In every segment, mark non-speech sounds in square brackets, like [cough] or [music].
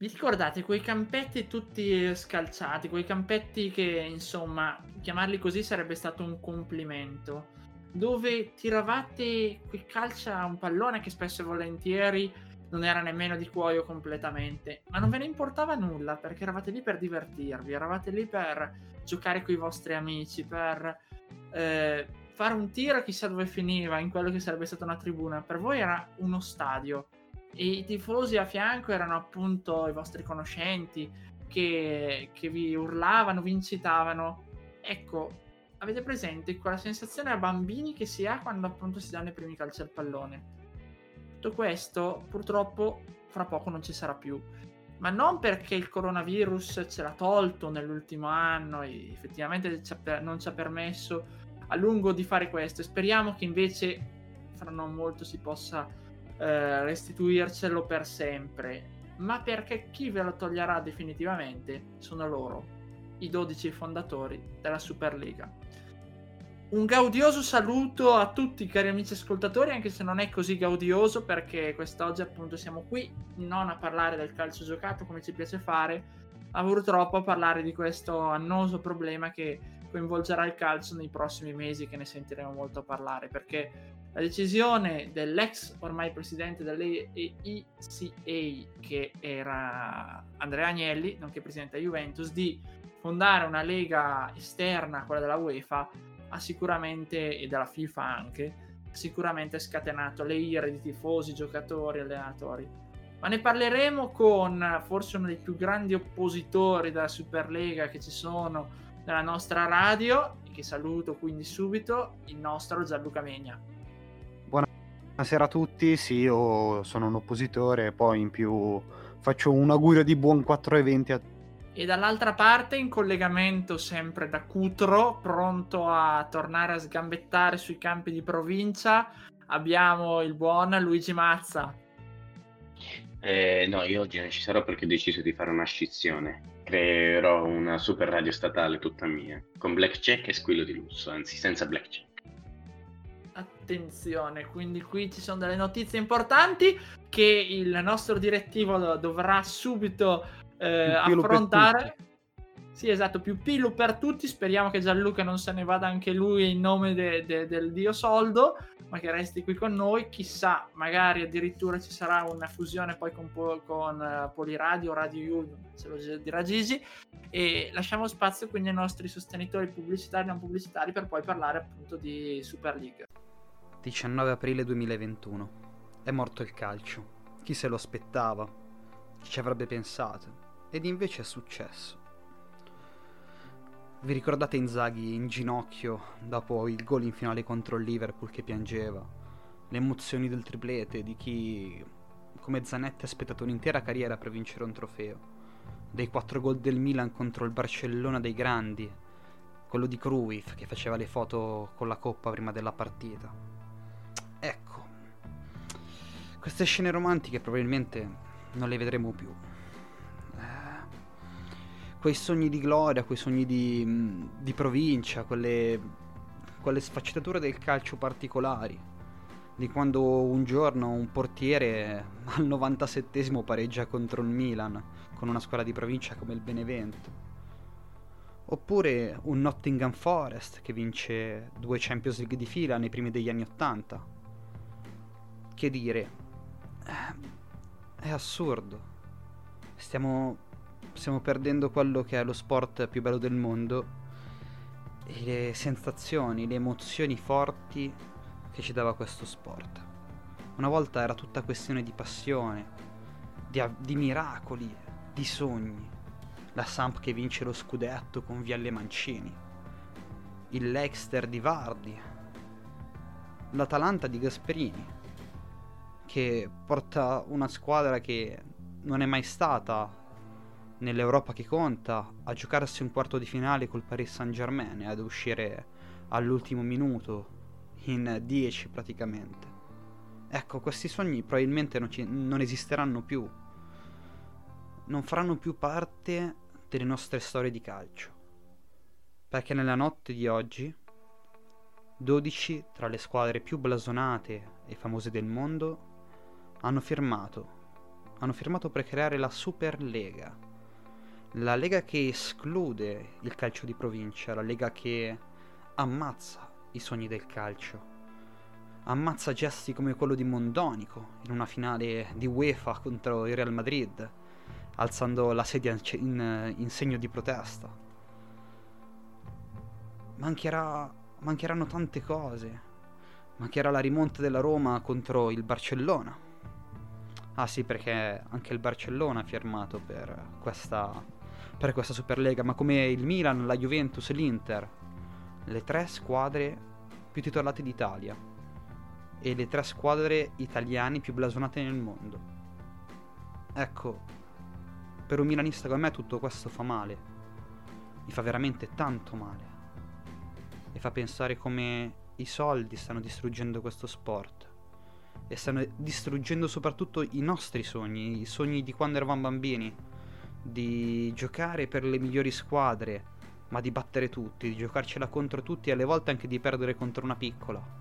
Vi ricordate quei campetti tutti scalciati, quei campetti che insomma chiamarli così sarebbe stato un complimento, dove tiravate quei calcia un pallone che spesso e volentieri non era nemmeno di cuoio completamente, ma non ve ne importava nulla perché eravate lì per divertirvi, eravate lì per giocare con i vostri amici, per eh, fare un tiro chissà dove finiva in quello che sarebbe stata una tribuna, per voi era uno stadio e i tifosi a fianco erano appunto i vostri conoscenti che, che vi urlavano, vi incitavano. Ecco, avete presente quella sensazione a bambini che si ha quando appunto si danno i primi calci al pallone? Tutto questo purtroppo fra poco non ci sarà più. Ma non perché il coronavirus ce l'ha tolto nell'ultimo anno e effettivamente non ci ha permesso a lungo di fare questo. Speriamo che invece fra non molto si possa eh, restituircelo per sempre, ma perché chi ve lo toglierà definitivamente sono loro, i 12 fondatori della Superliga. Un gaudioso saluto a tutti cari amici ascoltatori, anche se non è così gaudioso perché quest'oggi appunto siamo qui non a parlare del calcio giocato come ci piace fare, ma purtroppo a parlare di questo annoso problema che coinvolgerà il calcio nei prossimi mesi che ne sentiremo molto parlare perché la decisione dell'ex ormai presidente dell'ECA, che era Andrea Agnelli, nonché presidente della Juventus, di fondare una lega esterna, quella della UEFA, ha sicuramente, e della FIFA anche, sicuramente scatenato le ire di tifosi, giocatori, allenatori. Ma ne parleremo con forse uno dei più grandi oppositori della Superlega che ci sono nella nostra radio, che saluto quindi subito, il nostro Gianluca Megna. Buonasera a tutti, sì, io sono un oppositore, poi in più faccio un augurio di buon 420 a e dall'altra parte in collegamento sempre da Cutro, pronto a tornare a sgambettare sui campi di provincia, abbiamo il buon Luigi Mazza. Eh, no, io oggi non ci sarò perché ho deciso di fare una scissione. Creerò una super radio statale tutta mia, con blackjack e squillo di lusso, anzi senza blackjack attenzione, quindi qui ci sono delle notizie importanti che il nostro direttivo dovrà subito eh, affrontare. Sì, esatto, più pillo per tutti. Speriamo che Gianluca non se ne vada anche lui in nome de- de- del dio soldo, ma che resti qui con noi. Chissà, magari addirittura ci sarà una fusione poi con, po- con uh, Poliradio, Radio U, se lo dirà Gigi. E lasciamo spazio quindi ai nostri sostenitori pubblicitari e non pubblicitari per poi parlare appunto di Super League. 19 aprile 2021. È morto il calcio. Chi se lo aspettava? Chi ci avrebbe pensato? Ed invece è successo. Vi ricordate Inzaghi in ginocchio dopo il gol in finale contro il Liverpool che piangeva? Le emozioni del triplete di chi, come Zanetti, ha aspettato un'intera carriera per vincere un trofeo? Dei quattro gol del Milan contro il Barcellona dei grandi? Quello di Cruyff che faceva le foto con la coppa prima della partita? Queste scene romantiche probabilmente non le vedremo più. Eh, quei sogni di gloria, quei sogni di, mm, di provincia, quelle, quelle sfaccettature del calcio particolari di quando un giorno un portiere al 97 pareggia contro il Milan con una squadra di provincia come il Benevento. Oppure un Nottingham Forest che vince due Champions League di fila nei primi degli anni 80 che dire. Eh, è assurdo. Stiamo, stiamo perdendo quello che è lo sport più bello del mondo e le sensazioni, le emozioni forti che ci dava questo sport. Una volta era tutta questione di passione, di, di miracoli, di sogni. La Samp che vince lo scudetto con Vialle Mancini, il Lexter di Vardi, l'Atalanta di Gasperini che porta una squadra che non è mai stata nell'Europa che conta, a giocarsi un quarto di finale col Paris Saint Germain e ad uscire all'ultimo minuto in 10 praticamente. Ecco, questi sogni probabilmente non, ci, non esisteranno più, non faranno più parte delle nostre storie di calcio, perché nella notte di oggi 12 tra le squadre più blasonate e famose del mondo hanno firmato, hanno firmato per creare la Superlega, la lega che esclude il calcio di provincia, la lega che ammazza i sogni del calcio ammazza gesti come quello di Mondonico in una finale di UEFA contro il Real Madrid, alzando la sedia in, in segno di protesta. Mancherà, mancheranno tante cose. Mancherà la rimonta della Roma contro il Barcellona. Ah sì, perché anche il Barcellona ha firmato per questa, per questa Superlega, ma come il Milan, la Juventus l'Inter, le tre squadre più titolate d'Italia e le tre squadre italiane più blasonate nel mondo. Ecco, per un milanista come me tutto questo fa male. Mi fa veramente tanto male. E fa pensare come i soldi stanno distruggendo questo sport. E stanno distruggendo soprattutto i nostri sogni, i sogni di quando eravamo bambini. Di giocare per le migliori squadre, ma di battere tutti, di giocarcela contro tutti e alle volte anche di perdere contro una piccola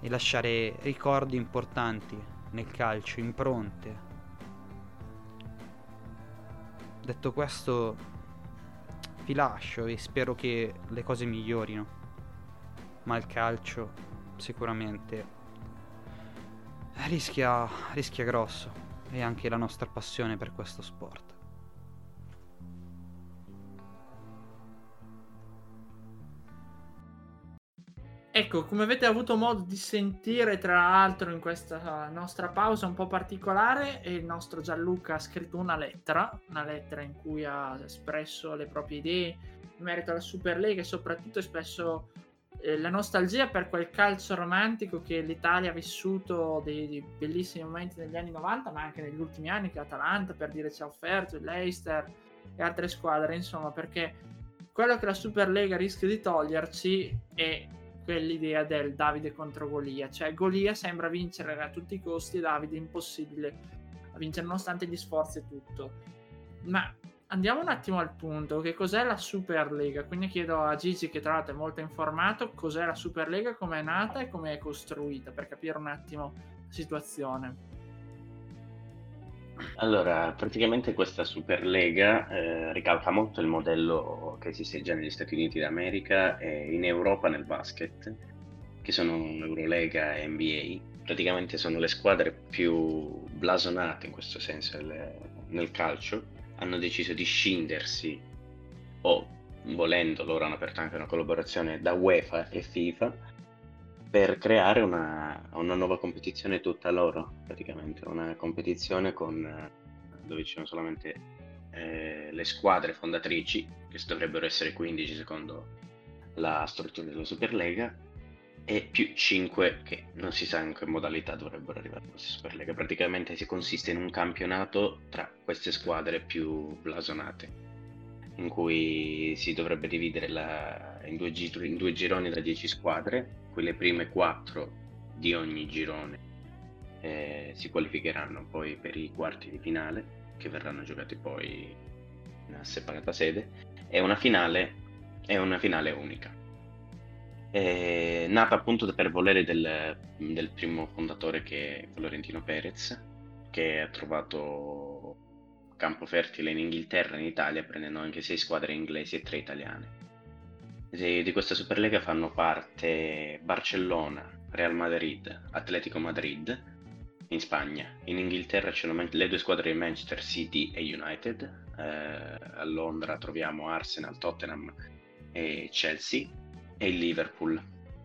e lasciare ricordi importanti nel calcio, impronte. Detto questo, vi lascio e spero che le cose migliorino, ma il calcio sicuramente rischia, rischia grosso e anche la nostra passione per questo sport. Ecco, come avete avuto modo di sentire, tra l'altro, in questa nostra pausa un po' particolare, il nostro Gianluca ha scritto una lettera, una lettera in cui ha espresso le proprie idee in merito alla Superlega e soprattutto espresso eh, la nostalgia per quel calcio romantico che l'Italia ha vissuto dei, dei, bellissimi momenti negli anni 90, ma anche negli ultimi anni che Atalanta, per dire, ci ha offerto, il Leicester e altre squadre, insomma, perché quello che la Superlega rischia di toglierci è quell'idea del Davide contro Golia, cioè Golia sembra vincere a tutti i costi Davide impossibile a vincere nonostante gli sforzi e tutto. Ma andiamo un attimo al punto, che cos'è la Superlega? Quindi chiedo a Gigi che tra l'altro è molto informato, cos'è la Superlega, come è nata e come è costruita, per capire un attimo la situazione. Allora, praticamente questa Superlega eh, ricalca molto il modello che esiste già negli Stati Uniti d'America e in Europa nel basket, che sono Eurolega e NBA. Praticamente sono le squadre più blasonate in questo senso nel, nel calcio. Hanno deciso di scindersi o volendo loro hanno aperto anche una collaborazione da UEFA e FIFA per creare una, una, nuova competizione tutta loro, praticamente, una competizione con, dove ci sono solamente eh, le squadre fondatrici, che dovrebbero essere 15 secondo la struttura della Superlega, e più 5 che non si sa in che modalità dovrebbero arrivare a questa Superlega. Praticamente si consiste in un campionato tra queste squadre più blasonate in cui si dovrebbe dividere la, in, due gir- in, due gironi da 10 squadre, quelle prime 4 di ogni girone eh, si qualificheranno poi per i quarti di finale che verranno giocati poi in una separata sede e una finale, è una finale unica. È nata appunto per volere del, del primo fondatore che è Florentino Perez, che ha trovato campo fertile in Inghilterra e in Italia, prendendo anche sei squadre inglesi e tre italiane. Di, di questa Superlega fanno parte Barcellona, Real Madrid, Atletico Madrid in Spagna. In Inghilterra c'erano le due squadre di Manchester City e United. Eh, a Londra troviamo Arsenal, Tottenham e Chelsea e il Liverpool.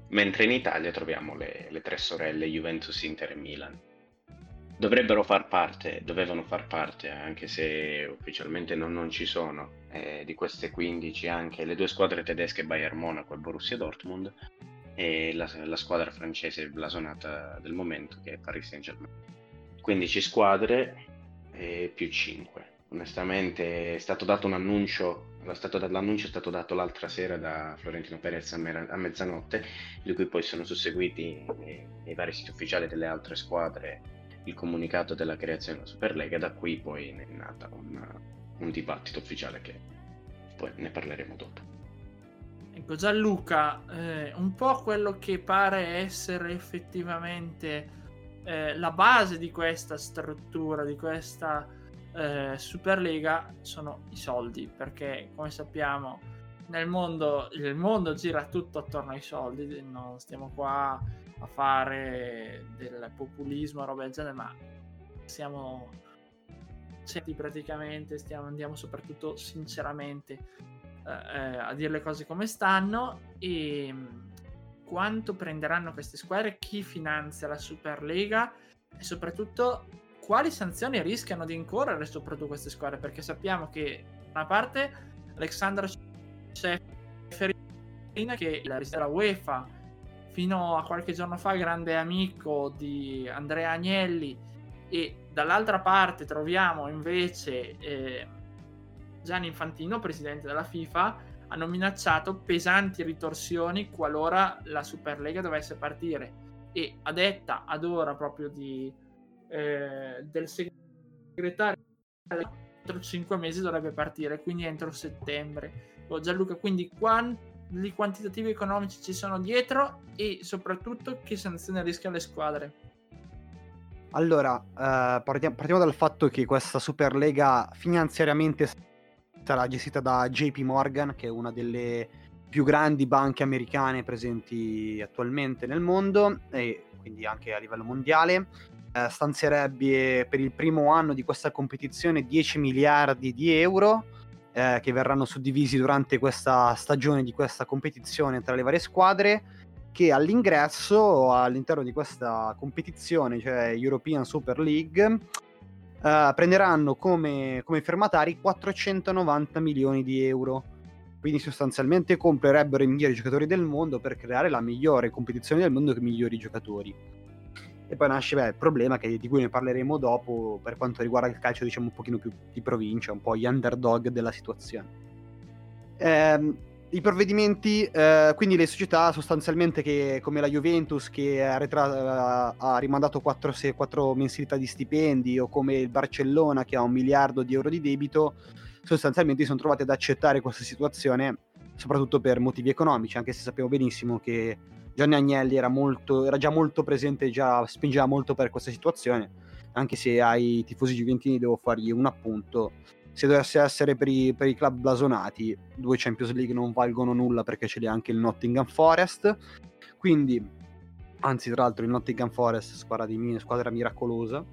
Mentre in Italia troviamo le, le tre sorelle Juventus, Inter e Milan dovrebbero far parte, dovevano far parte, anche se ufficialmente non, non ci sono, eh, di queste 15 anche le due squadre tedesche Bayern Monaco e Borussia Dortmund e la, la squadra francese blasonata del momento che è Paris Saint Germain. 15 squadre e più 5. onestamente è stato dato un annuncio, stato, l'annuncio è stato dato l'altra sera da Florentino Perez a, me- a mezzanotte, di cui poi sono susseguiti nei, nei, vari siti ufficiali delle altre squadre il comunicato della creazione della Superlega, da qui poi è nata un, un dibattito ufficiale che poi ne parleremo dopo. Ecco, Gianluca, eh, un po' quello che pare essere effettivamente eh, la base di questa struttura, di questa eh, Superlega, sono i soldi, perché come sappiamo nel mondo, il mondo gira tutto attorno ai soldi, non stiamo qua a fare del populismo, roba del genere, ma siamo certi praticamente, stiamo, andiamo soprattutto sinceramente eh, a dire le cose come stanno. E mm, quanto prenderanno queste squadre, chi finanzia la Superlega e soprattutto quali sanzioni rischiano di incorrere soprattutto queste squadre perché sappiamo che da una parte Alexandra Ceferin che la della UEFA fino a qualche giorno fa grande amico di Andrea Agnelli e dall'altra parte troviamo invece eh, Gianni Infantino, presidente della FIFA, hanno minacciato pesanti ritorsioni qualora la Superlega dovesse partire. E a detta ad ora proprio di, eh, del segretario, entro 5 mesi dovrebbe partire, quindi entro settembre. Oh, Gianluca, quindi quanti quantitativi economici ci sono dietro e soprattutto che sanzioni rischiano le squadre? Allora, eh, partiamo, partiamo, dal fatto che questa Superlega finanziariamente sarà gestita da JP Morgan, che è una delle più grandi banche americane presenti attualmente nel mondo e quindi anche a livello mondiale. Eh, stanzierebbe per il primo anno di questa competizione 10 miliardi di euro eh, che verranno suddivisi durante questa stagione di questa competizione tra le varie squadre che all'ingresso all'interno di questa competizione, cioè European Super League, uh, prenderanno come, come fermatari 490 milioni di euro. Quindi sostanzialmente comprerebbero i migliori giocatori del mondo per creare la migliore competizione del mondo con i migliori giocatori. E poi nasce beh, il problema che, di cui ne parleremo dopo per quanto riguarda il calcio diciamo un pochino più di provincia, un po' gli underdog della situazione. Ehm, i provvedimenti, eh, quindi le società sostanzialmente che, come la Juventus che ha, retra- ha rimandato 4, 4 mensilità di stipendi o come il Barcellona che ha un miliardo di euro di debito, sostanzialmente si sono trovati ad accettare questa situazione soprattutto per motivi economici, anche se sappiamo benissimo che Gianni Agnelli era, molto, era già molto presente, già spingeva molto per questa situazione, anche se ai tifosi giuventini devo fargli un appunto se dovesse essere per i, per i, club blasonati, due Champions League non valgono nulla perché ce li anche il Nottingham Forest. Quindi, anzi, tra l'altro, il Nottingham Forest, squadra, di, squadra miracolosa.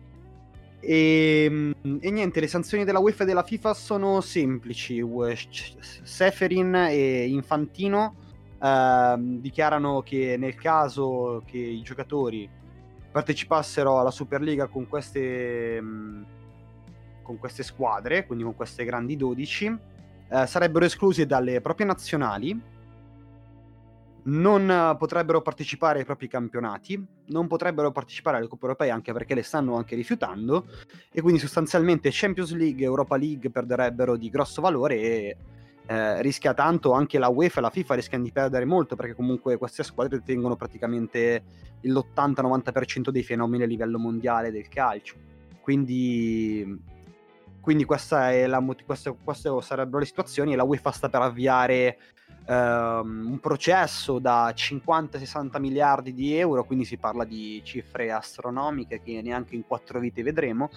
E, ehm, e, niente, le sanzioni della UEFA e della FIFA sono semplici. Seferin e Infantino eh, dichiarano che nel caso che i giocatori partecipassero alla Superliga con queste. Mh, con queste squadre, quindi con queste grandi 12, eh, sarebbero esclusi dalle proprie nazionali, non potrebbero partecipare ai propri campionati, non potrebbero partecipare alle Coppe Europee anche perché le stanno anche rifiutando e quindi sostanzialmente Champions League e Europa League perderebbero di grosso valore e eh, rischia tanto anche la UEFA e la FIFA rischiano di perdere molto perché comunque queste squadre detengono praticamente l'80-90% dei fenomeni a livello mondiale del calcio. Quindi quindi la, queste, queste sarebbero le situazioni e la UEFA sta per avviare um, un processo da 50-60 miliardi di euro, quindi si parla di cifre astronomiche che neanche in quattro vite vedremo,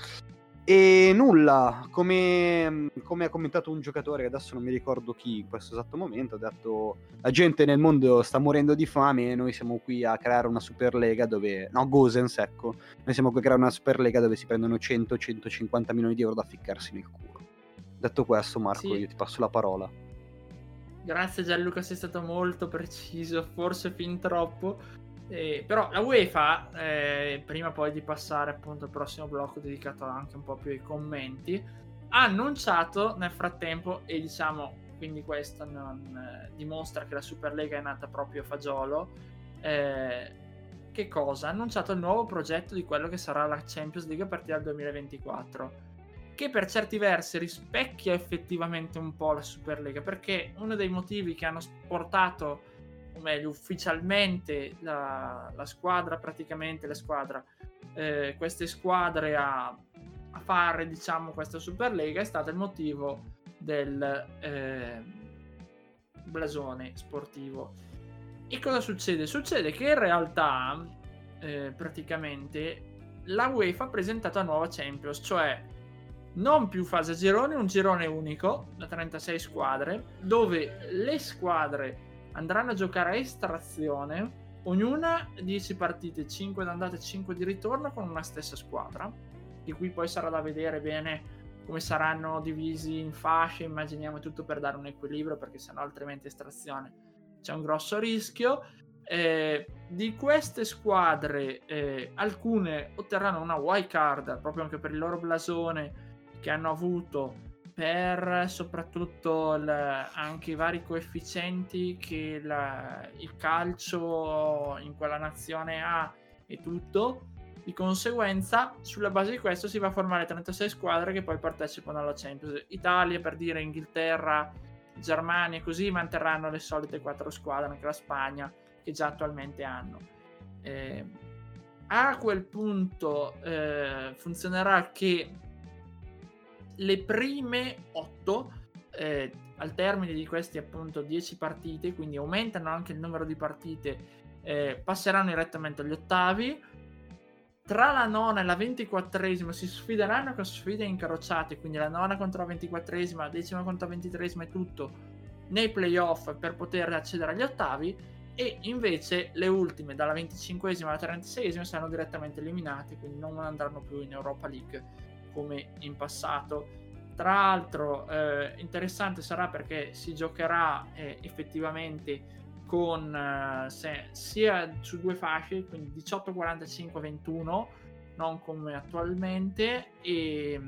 e nulla, come, come, ha commentato un giocatore, che adesso non mi ricordo chi in questo esatto momento, ha detto la gente nel mondo sta morendo di fame e noi siamo qui a creare una Superlega dove, no Gosens ecco, noi siamo qui a creare una Superlega dove si prendono 100-150 milioni di euro da ficcarsi nel culo. Detto questo Marco, sì. io ti passo la parola. Grazie Gianluca, sei stato molto preciso, forse fin troppo. Eh, però la UEFA, eh, prima poi di passare appunto al prossimo blocco dedicato anche un po' più ai commenti, ha annunciato nel frattempo, e diciamo quindi questo non, eh, dimostra che la Superlega è nata proprio a fagiolo, eh, che cosa? Ha annunciato il nuovo progetto di quello che sarà la Champions League a partire dal 2024. che per certi versi rispecchia effettivamente un po' la Superlega, perché uno dei motivi che hanno portato, o meglio, ufficialmente la, la squadra, praticamente la squadra, eh, queste squadre a, a, fare, diciamo, questa Superlega è stato il motivo del eh, blasone sportivo. E cosa succede? Succede che in realtà, eh, praticamente, la UEFA ha presentato la nuova Champions, cioè non più fase a gironi, un girone unico da 36 squadre, dove le squadre andranno a giocare a estrazione, ognuna 10 partite, 5 d'andata e 5 di ritorno con una stessa squadra, di cui poi sarà da vedere bene come saranno divisi in fasce, immaginiamo tutto per dare un equilibrio, perché sennò altrimenti estrazione c'è un grosso rischio. Eh, di queste squadre, eh, alcune otterranno una wild card proprio anche per il loro blasone che hanno avuto per soprattutto il, anche i vari coefficienti che la, il calcio in quella nazione ha e tutto. Di conseguenza, sulla base di questo si va a formare 36 squadre che poi partecipano alla Champions. Italia, per dire, Inghilterra, Germania, così manterranno le solite quattro squadre, anche la Spagna, che già attualmente hanno. Eh, a quel punto eh, funzionerà che le prime 8 eh, al termine di questi appunto 10 partite, quindi aumentano anche il numero di partite, eh, passeranno direttamente agli ottavi. Tra la nona e la ventiquattresima si sfideranno con sfide incrociate, quindi la nona contro la ventiquattresima, la decima contro la ventitresima e tutto nei playoff per poter accedere agli ottavi e invece le ultime dalla 25esima alla 36esima saranno direttamente eliminate, quindi non andranno più in Europa League come in passato. Tra l'altro, eh, interessante sarà perché si giocherà eh, effettivamente con eh, se, sia su due fasce, quindi 18-45-21, non come attualmente, e,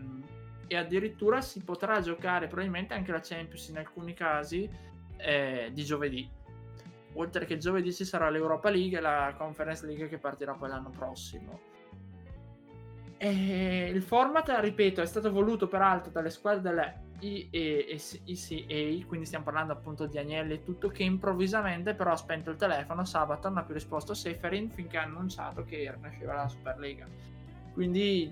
e, addirittura si potrà giocare probabilmente anche la Champions in alcuni casi eh, di giovedì. Oltre che giovedì ci sarà l'Europa League e la Conference League che partirà poi l'anno prossimo. E il format, ripeto, è stato voluto peraltro dalle squadre della ECA, quindi stiamo parlando appunto di Agnelli e tutto, che improvvisamente però ha spento il telefono sabato, non ha più risposto a Seferin finché ha annunciato che nasceva la Superlega. Quindi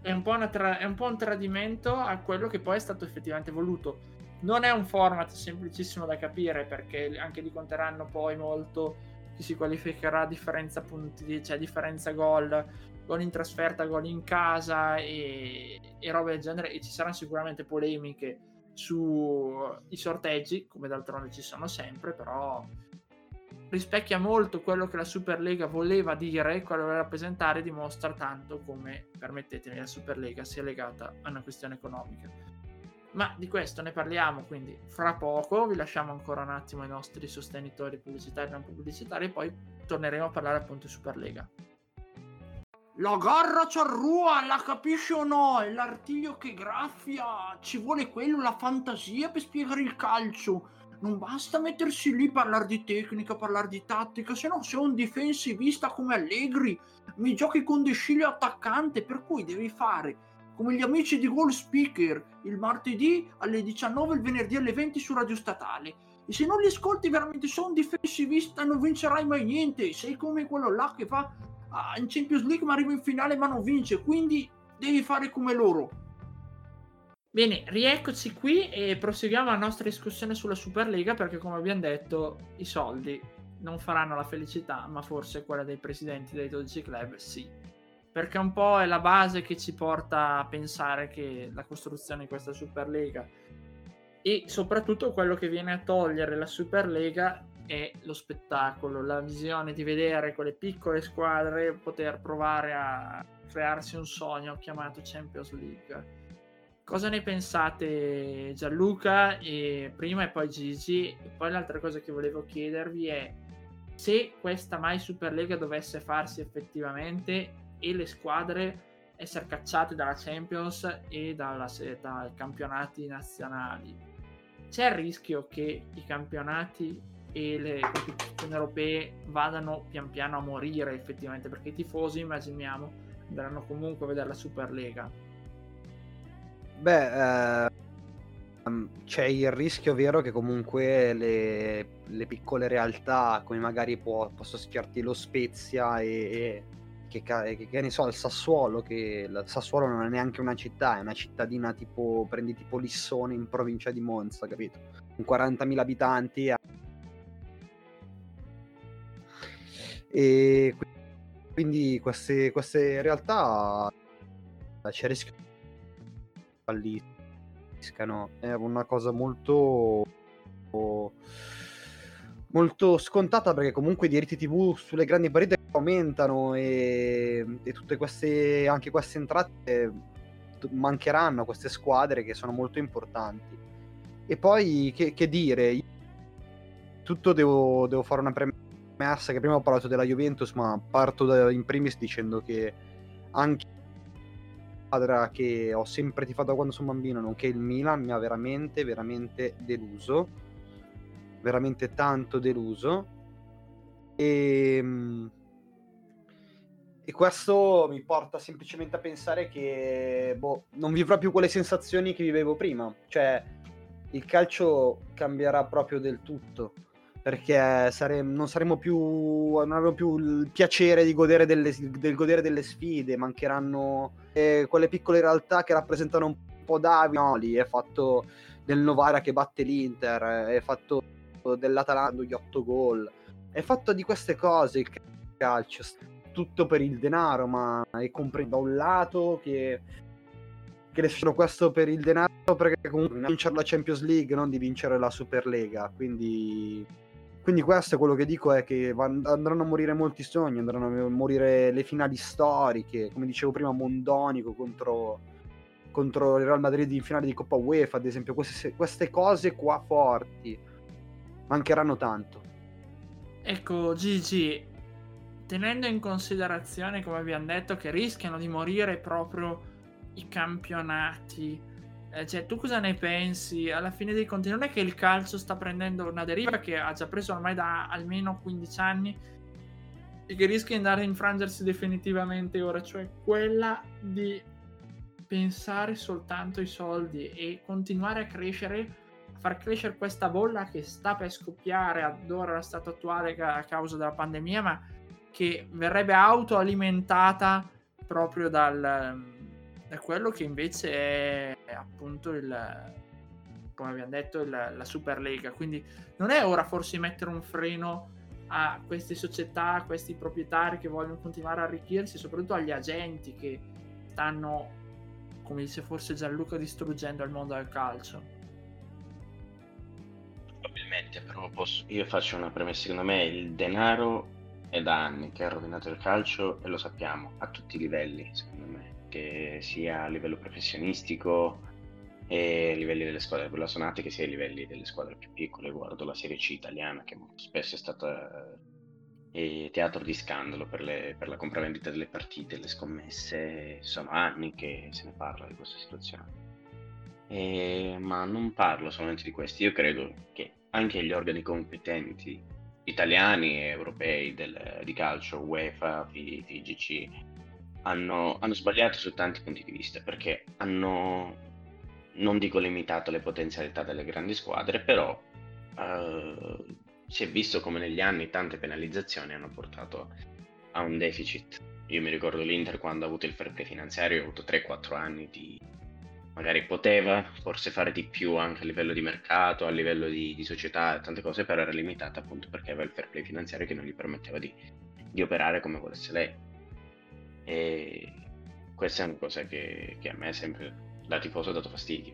è un, tra- è un po' un tradimento a quello che poi è stato effettivamente voluto. Non è un format semplicissimo da capire perché anche lì conteranno poi molto chi si qualificherà a differenza punti, cioè differenza gol gol in trasferta, gol in casa e, e robe del genere e ci saranno sicuramente polemiche sui sorteggi, come d'altronde ci sono sempre, però rispecchia molto quello che la Superlega voleva dire, quello che voleva rappresentare, dimostra tanto come, permettetemi, la Superlega sia legata a una questione economica. Ma di questo ne parliamo quindi fra poco, vi lasciamo ancora un attimo i nostri sostenitori pubblicitari e non pubblicitari e poi torneremo a parlare appunto di Superlega. La garra c'arrua, la capisci o no? È l'artiglio che graffia. Ci vuole quello, la fantasia per spiegare il calcio. Non basta mettersi lì a parlare di tecnica, parlare di tattica, se no sei un difensivista come Allegri. Mi giochi con De attaccante, per cui devi fare come gli amici di Goal Speaker il martedì alle 19 e il venerdì alle 20 su Radio Statale. E se non li ascolti veramente sono un difensivista non vincerai mai niente. Sei come quello là che fa ah, in Champions League ma arriva in finale ma non vince, quindi devi fare come loro. Bene, rieccoci qui e proseguiamo la nostra discussione sulla Superlega perché come abbiamo detto i soldi non faranno la felicità, ma forse quella dei presidenti dei 12 club sì. Perché un po' è la base che ci porta a pensare che la costruzione di questa Superlega e soprattutto quello che viene a togliere la Superlega è lo spettacolo, la visione di vedere quelle piccole squadre poter provare a crearsi un sogno chiamato Champions League. Cosa ne pensate Gianluca e prima e poi Gigi? E poi l'altra cosa che volevo chiedervi è se questa mai Superlega dovesse farsi effettivamente e le squadre essere cacciate dalla Champions e dalla, dai campionati nazionali. C'è il rischio che i campionati e le competizioni europee vadano pian piano a morire effettivamente perché i tifosi immaginiamo andranno comunque a vedere la Superlega Beh, eh, c'è il rischio vero che comunque le, le piccole realtà, come magari può, posso schiarti lo Spezia e, e che, che, che, ne so, il Sassuolo, che il Sassuolo non è neanche una città, è una cittadina tipo, prendi tipo Lissone in provincia di Monza, capito? Con 40.000 abitanti. E quindi queste, queste realtà c'è il rischio falliscano. È una cosa molto molto scontata perché comunque i diritti TV sulle grandi partite aumentano e, e tutte queste anche queste entrate mancheranno a queste squadre che sono molto importanti. E poi che, che dire? Tutto devo, devo, fare una premessa che prima ho parlato della Juventus, ma parto da, in primis dicendo che anche squadra che ho sempre tifato da quando sono bambino, nonché il Milan, mi ha veramente, veramente deluso. Veramente tanto deluso. E ehm, e questo mi porta semplicemente a pensare che boh, non vivrò più quelle sensazioni che vivevo prima. Cioè, il calcio cambierà proprio del tutto. Perché sare- non saremo più. non avremo più il piacere di godere delle, del godere delle sfide. Mancheranno eh, quelle piccole realtà che rappresentano un po' Davide. È fatto del Novara che batte l'Inter. È fatto dell'Atalanta gli 8 gol. È fatto di queste cose il calcio tutto per il denaro, ma è compreso da un lato che crescono questo per il denaro perché comunque vincere la Champions League non di vincere la Superlega quindi quindi questo è quello che dico è che andranno a morire molti sogni andranno a morire le finali storiche come dicevo prima Mondonico contro, contro il Real Madrid in finale di Coppa UEFA ad esempio queste, queste cose qua forti mancheranno tanto ecco Gigi tenendo in considerazione, come abbiamo detto, che rischiano di morire proprio i campionati. Eh, cioè, tu cosa ne pensi? Alla fine dei conti, non è che il calcio sta prendendo una deriva che ha già preso ormai da almeno 15 anni e che rischia di andare a infrangersi definitivamente ora, cioè quella di pensare soltanto ai soldi e continuare a crescere, far crescere questa bolla che sta per scoppiare ad ora allo stato attuale a causa della pandemia, ma che verrebbe autoalimentata proprio dal, da quello che invece è, appunto il come abbiamo detto il, la Superlega quindi non è ora forse mettere un freno a queste società, a questi proprietari che vogliono continuare a arricchirsi, soprattutto agli agenti che stanno, come dice forse Gianluca, distruggendo il mondo del calcio. Probabilmente, però posso... io faccio una premessa, secondo me il denaro è da anni che ha rovinato il calcio e lo sappiamo a tutti i livelli, secondo che sia a livello professionistico e a livelli delle squadre blasonate che sia a livelli delle squadre più piccole. Guardo la Serie C italiana che molto spesso è stata eh, teatro di scandalo per, le, per, la compravendita delle partite, le scommesse. Sono anni che se ne parla di questa situazione. E, ma non parlo solamente di questo, io credo che anche gli organi competenti italiani e europei del, di calcio, UEFA, FIGC, hanno, hanno, sbagliato su tanti punti di vista perché hanno, non dico limitato le potenzialità delle grandi squadre, però eh, si è visto come negli anni tante penalizzazioni hanno portato a un deficit. Io mi ricordo l'Inter quando ha avuto il fair play finanziario, ha avuto 3-4 anni di, magari poteva forse fare di più anche a livello di mercato, a livello di, di società tante cose, però era limitata appunto perché aveva il fair play finanziario che non gli permetteva di, di operare come volesse lei. E questa è una cosa che, che a me sempre da tifoso ha dato fastidio.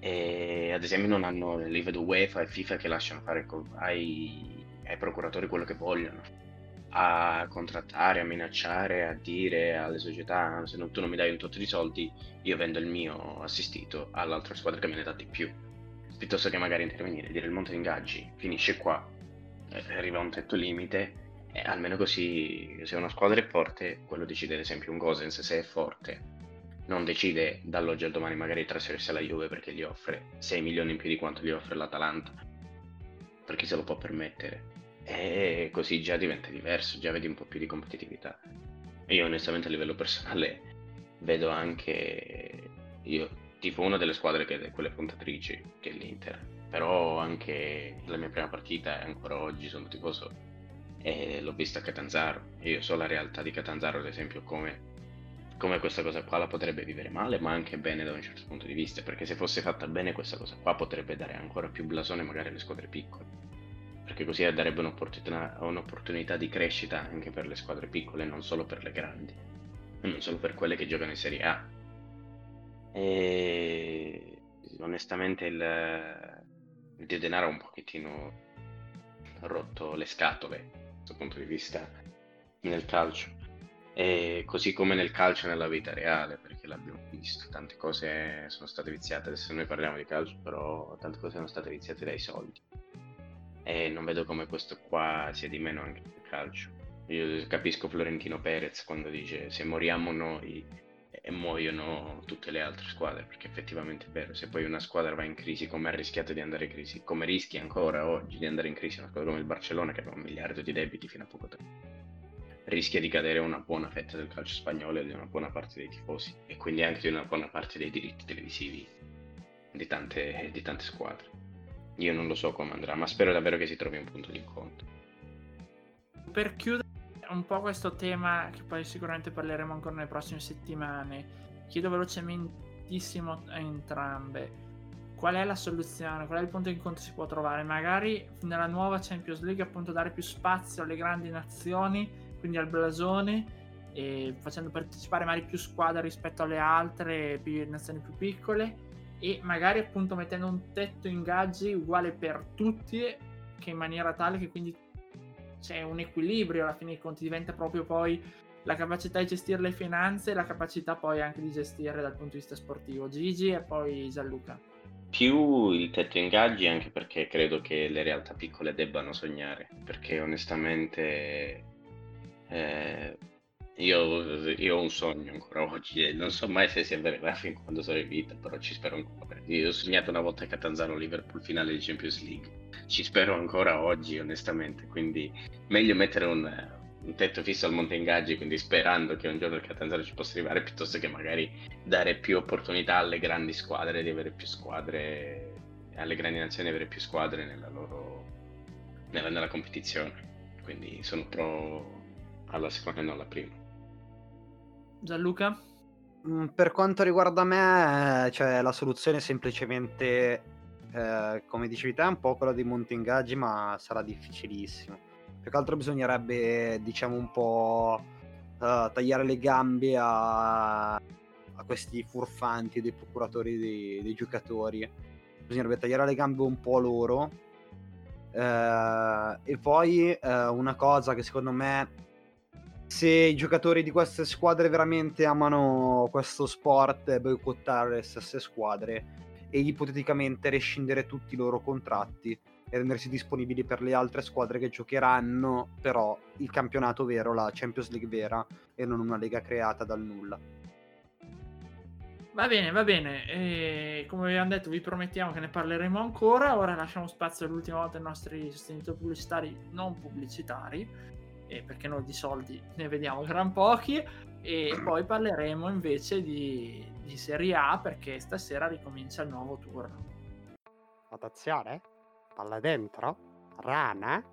E ad esempio non hanno, li vedo UEFA e FIFA che lasciano fare ai, ai procuratori quello che vogliono a contrattare, a minacciare, a dire alle società se non, tu non mi dai un tot di soldi io vendo il mio assistito all'altra squadra che me ne dà di più piuttosto che magari intervenire dire il monte di ingaggi finisce qua eh, arriva a un tetto limite e almeno così se una squadra è forte quello decide ad esempio un Gosens se è forte non decide dall'oggi al domani magari trasferirsi alla Juve perché gli offre 6 milioni in più di quanto gli offre l'Atalanta perché se lo può permettere. E così già diventa diverso, già vedi un po' più di competitività. Io onestamente a livello personale vedo anche, io tifo una delle squadre che quelle puntatrici, che è l'Inter, però anche la mia prima partita e ancora oggi sono tifoso e l'ho vista a Catanzaro. E io so la realtà di Catanzaro ad esempio come, come questa cosa qua la potrebbe vivere male ma anche bene da un certo punto di vista perché se fosse fatta bene questa cosa qua potrebbe dare ancora più blasone magari alle squadre piccole. Perché così darebbe un'opportunità, un'opportunità di crescita anche per le squadre piccole non solo per le grandi non solo per quelle che giocano in Serie A. E onestamente il, il denaro un pochettino rotto le scatole questo punto di vista nel calcio. E così come nel calcio nella vita reale, perché l'abbiamo visto, tante cose sono state viziate, adesso noi parliamo di calcio, però tante cose sono state viziate dai soldi. E non vedo come questo qua sia di meno anche nel calcio. Io capisco Florentino Perez quando dice se moriamo noi e muoiono tutte le altre squadre, perché effettivamente è vero, se poi una squadra va in crisi, come ha rischiato di andare in crisi, come rischi ancora oggi di andare in crisi una squadra come il Barcellona che aveva un miliardo di debiti fino a poco tempo, rischia di cadere una buona fetta del calcio spagnolo e di una buona parte dei tifosi e quindi anche di una buona parte dei diritti televisivi di tante, di tante squadre. Io non lo so come andrà, ma spero davvero che si trovi un punto di incontro. Per chiudere un po' questo tema che poi sicuramente parleremo ancora nelle prossime settimane. Chiedo velocementissimo a entrambe qual è la soluzione, qual è il punto di incontro si può trovare. Magari nella nuova Champions League appunto dare più spazio alle grandi nazioni, quindi al blasone, e facendo partecipare magari più squadre rispetto alle altre più, nazioni più piccole e magari appunto mettendo un tetto ingaggi uguale per tutti che in maniera tale che quindi c'è un equilibrio alla fine dei conti, diventa proprio poi la capacità di gestire le finanze e la capacità poi anche di gestire dal punto di vista sportivo. Gigi e poi Gianluca. Più il tetto ingaggi anche perché credo che le realtà piccole debbano sognare, perché onestamente eh, io, io, ho un sogno ancora oggi non so mai se si avvererà fin quando sarò in vita, però ci spero ancora. Io ho sognato una volta Catanzaro Liverpool finale di Champions League ci spero ancora oggi, onestamente. Quindi meglio mettere un, un tetto fisso al monte ingaggi, quindi sperando che un giorno il Catanzaro ci possa arrivare, piuttosto che magari dare più opportunità alle grandi squadre di avere più squadre, alle grandi nazioni di avere più squadre nella loro nella, nella competizione. Quindi sono pro alla seconda e non alla prima. Gianluca? Mm, per quanto riguarda me, cioè, la soluzione è semplicemente eh, come dicevi te, è un po' quella dei monti ingaggi, ma sarà difficilissimo. Più che altro bisognerebbe, diciamo, un po' uh, tagliare le gambe a, a questi furfanti dei procuratori dei, dei, giocatori. Bisognerebbe tagliare le gambe un po' loro. Uh, e poi uh, una cosa che secondo me se i giocatori di queste squadre veramente amano questo sport e boicottare le stesse squadre e ipoteticamente rescindere tutti i loro contratti e rendersi disponibili per le altre squadre che giocheranno però il campionato vero, la Champions League vera e non una lega creata dal nulla. Va bene, va bene. E come abbiamo detto, vi promettiamo che ne parleremo ancora. Ora lasciamo spazio l'ultima volta ai nostri sostenitori pubblicitari non pubblicitari, perché noi di soldi ne vediamo gran pochi. E poi parleremo invece di, di Serie A perché stasera ricomincia il nuovo turno. Votazione? Palla dentro? Rana?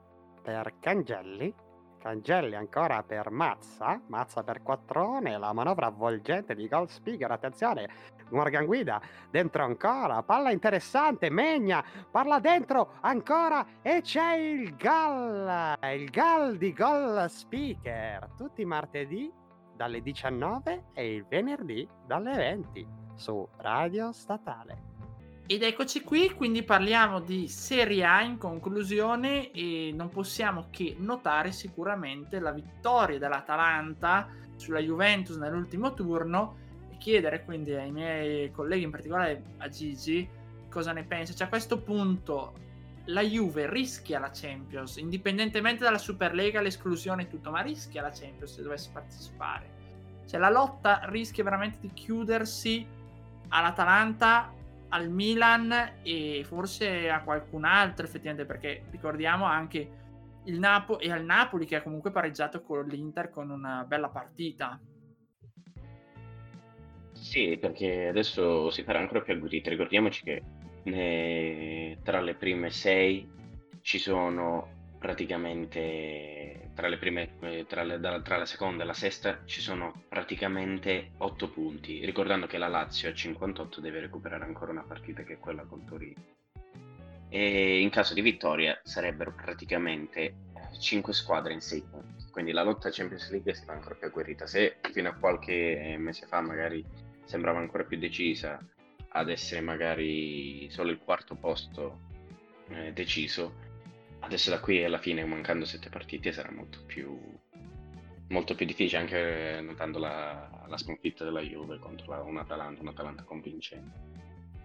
Per Cangelli? Cangelli ancora per Mazza, Mazza per Quattrone, la manovra avvolgente di Gold Speaker, attenzione, Morgan Guida, dentro ancora, palla interessante, Megna, parla dentro ancora e c'è il gol, il gol di Gold Speaker, tutti martedì dalle 19 e il venerdì dalle 20 su Radio Statale. Ed eccoci qui, quindi parliamo di Serie A in conclusione e non possiamo che notare sicuramente la vittoria dell'Atalanta sulla Juventus nell'ultimo turno e chiedere quindi ai miei colleghi, in particolare a Gigi, cosa ne pensa. Cioè a questo punto la Juve rischia la Champions, indipendentemente dalla Superlega, l'esclusione e tutto, ma rischia la Champions se dovesse partecipare. Cioè la lotta rischia veramente di chiudersi all'Atalanta, al Milan e forse a qualcun altro effettivamente, perché ricordiamo anche il Napo- e al Napoli che ha comunque pareggiato con l'Inter con una bella partita. Sì, perché adesso si farà ancora più agguerrita. Ricordiamoci che ne- tra le prime sei ci sono praticamente tra prime eh, tra, le- tra la seconda e la sesta ci sono praticamente 8 punti, ricordando che la Lazio a 58 deve recuperare ancora una partita che è quella con Torino. E in caso di vittoria sarebbero praticamente 5 squadre in 6 punti. Quindi la lotta Champions League si fa ancora più agguerrita. Se fino a qualche mese fa magari sembrava ancora più decisa ad essere magari solo il quarto posto eh, deciso, adesso da qui alla fine, mancando sette partite, sarà molto più, molto più difficile, anche notando la, la sconfitta della Juve contro la, un Atalanta, convincente.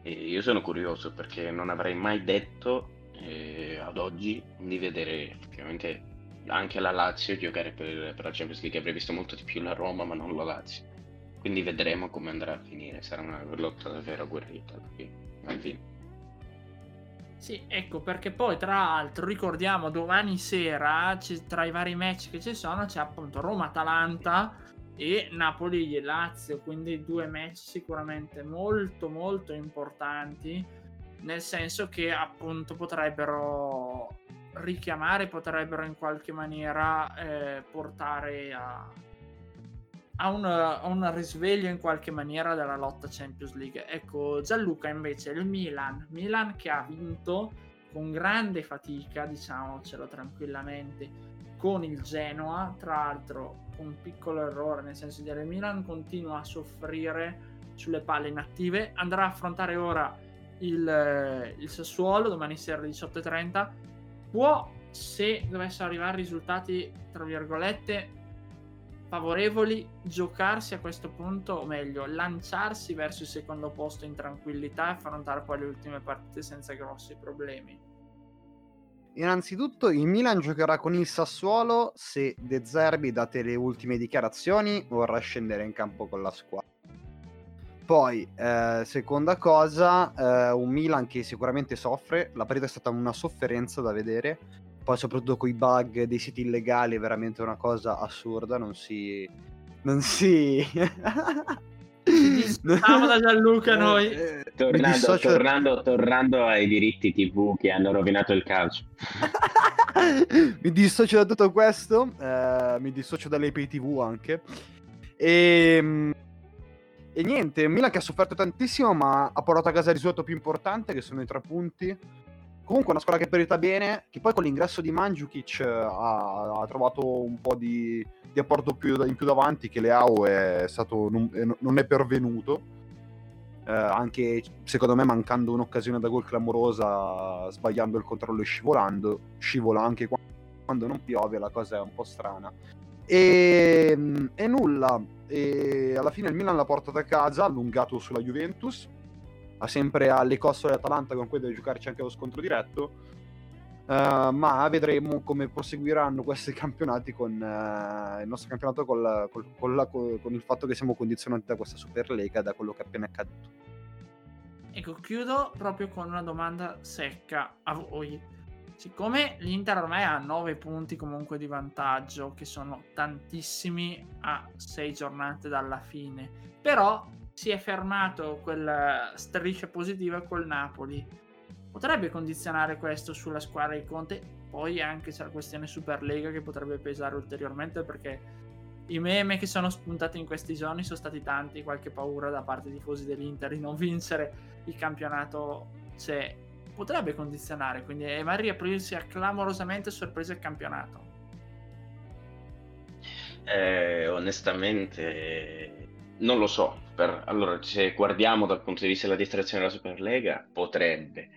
E io sono curioso perché non avrei mai detto eh, ad oggi di vedere effettivamente anche la Lazio giocare per, per la Champions League. Avrei visto molto di più la Roma, ma non la Lazio. Quindi vedremo come andrà a finire. Sarà una lotta davvero agguerrita alla fine. Sì, ecco perché poi tra l'altro ricordiamo domani sera ci- tra i vari match che ci sono c'è appunto Roma-Atalanta e Napoli-Lazio, quindi due match sicuramente molto molto importanti nel senso che appunto potrebbero richiamare, potrebbero in qualche maniera eh, portare a, a un, a un risveglio in qualche maniera della lotta Champions League. Ecco, Gianluca invece il Milan, Milan che ha vinto con grande fatica, diciamocelo tranquillamente, con il Genoa, tra l'altro con un piccolo errore, nel senso che il Milan continua a soffrire sulle palle inattive, andrà a affrontare ora il, il Sassuolo domani sera alle 18.30, può, se dovessero arrivare risultati, tra virgolette, favorevoli giocarsi a questo punto, o meglio, lanciarsi verso il secondo posto in tranquillità e affrontare poi le ultime partite senza grossi problemi. Innanzitutto il Milan giocherà con il Sassuolo se De Zerbi, date le ultime dichiarazioni, vorrà scendere in campo con la squadra. Poi, eh, seconda cosa, eh, un Milan che sicuramente soffre, la partita è stata una sofferenza da vedere, poi soprattutto con i bug dei siti illegali è veramente una cosa assurda, non si... non si... Stiamo da Gianluca [laughs] noi. Eh, Tornando, dissocio- tornando, tornando ai diritti TV che hanno rovinato il calcio. [laughs] mi dissocio da tutto questo, eh, mi dissocio dalle pay TV anche. E, e niente, Milan che ha sofferto tantissimo, ma ha portato a casa il risultato più importante, che sono i tre punti. Comunque una squadra che perita bene, che poi con l'ingresso di Mandzukic eh, ha, ha trovato un po' di, di apporto più, in più davanti, che Leao è stato, non, è- non è pervenuto. Eh, anche secondo me mancando un'occasione da gol clamorosa, sbagliando il controllo e scivolando, scivola anche qua- quando non piove, la cosa è un po' strana. E, e nulla, e alla fine il Milan l'ha portata a casa, allungato sulla Juventus, ha sempre alle costole Atalanta con cui deve giocarci anche lo scontro diretto. Eh, ma vedremo come proseguiranno questi [laughs] campionati con eh, il nostro campionato col- col- con, la- con il fatto che siamo condizionati da questa Superlega, da quello che è appena accaduto. Ecco, chiudo proprio con una domanda secca a voi. Siccome l'Inter ormai ha 9 punti comunque di vantaggio, che sono tantissimi a 6 giornate dalla fine, però si è fermato quella striscia positiva col Napoli. Potrebbe condizionare questo sulla squadra di Conte? Poi anche c'è la questione Superlega che potrebbe pesare ulteriormente perché i meme che sono spuntati in questi giorni sono stati tanti, qualche paura da parte dei tifosi dell'Inter di non [laughs] vincere il campionato c'è, potrebbe condizionare, quindi e magari aprirsi clamorosamente sorpresa il campionato. Eh, onestamente, non lo so. Per- allora, se guardiamo dal punto di vista della distrazione della Superlega, potrebbe.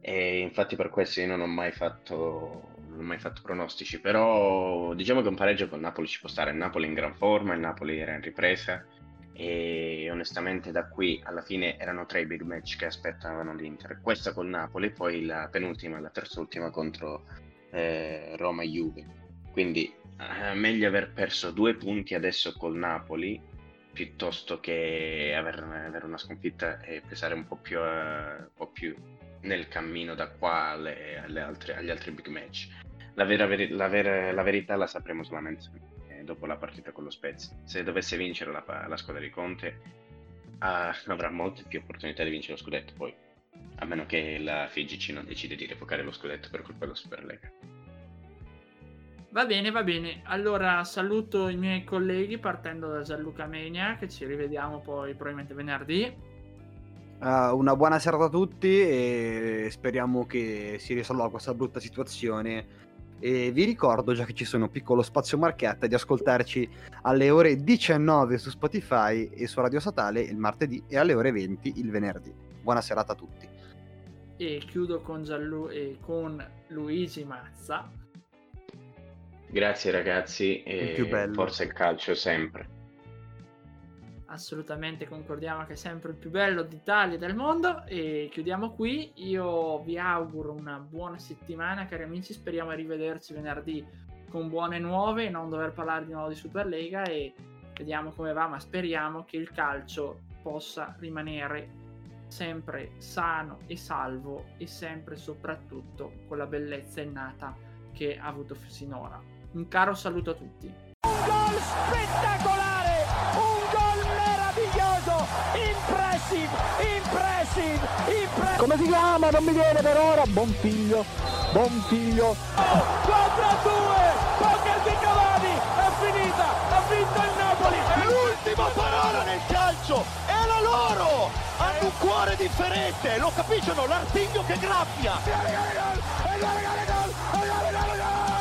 E infatti per questo io non ho mai fatto, ho mai fatto pronostici, però diciamo che un pareggio con Napoli ci può stare. Il Napoli in gran forma, il Napoli era in ripresa e onestamente da qui alla fine erano tre i big match che aspettavano l'Inter. Questa col Napoli, poi la penultima la terzultima contro eh, Roma e Juve. Quindi eh, meglio aver perso due punti adesso col Napoli piuttosto che aver, avere una sconfitta e pesare un po' più, eh, un po' più nel cammino da qua alle- alle altre- agli altri big match. La, vera la vera- la verità la sapremo solamente eh, dopo la partita con lo Spezia. Se dovesse vincere la, la squadra di Conte, ah, avrà molte più opportunità di vincere lo scudetto poi, a meno che la FIGC non decide di revocare lo scudetto per colpa della Superlega. Va bene, va bene. Allora saluto i miei colleghi partendo da Gianluca Menia, che ci rivediamo poi probabilmente venerdì. Uh, una buona serata a tutti e speriamo che si risolva questa brutta situazione. E vi ricordo, già che ci sono un piccolo spazio marchetta, di ascoltarci alle ore 19 su Spotify e su Radio Statale il martedì e alle ore 20 il venerdì. Buona serata a tutti. E chiudo con, Gianlu- e con Luigi Mazza. Grazie ragazzi Il più e bello. forza il calcio sempre. assolutamente concordiamo che è sempre il più bello d'Italia e del mondo e chiudiamo qui io vi auguro una buona settimana cari amici speriamo di rivederci venerdì con buone nuove e non dover parlare di nuovo di Superlega e vediamo come va ma speriamo che il calcio possa rimanere sempre sano e salvo e sempre e soprattutto con la bellezza innata che ha avuto finora un caro saluto a tutti Un gol spettacolare, un gol meraviglioso, impressive, impressive, impressive. Come si chiama? Non mi viene per ora. Buon figlio. Buon figlio. 4 a 2, poker di Cavani, è finita, ha vinto il Napoli. L'ultima parola nel calcio è la loro! Hanno un cuore differente, lo capiscono? L'artiglio che graffia! E e e gol, e gol, e gol, e gol, e gol.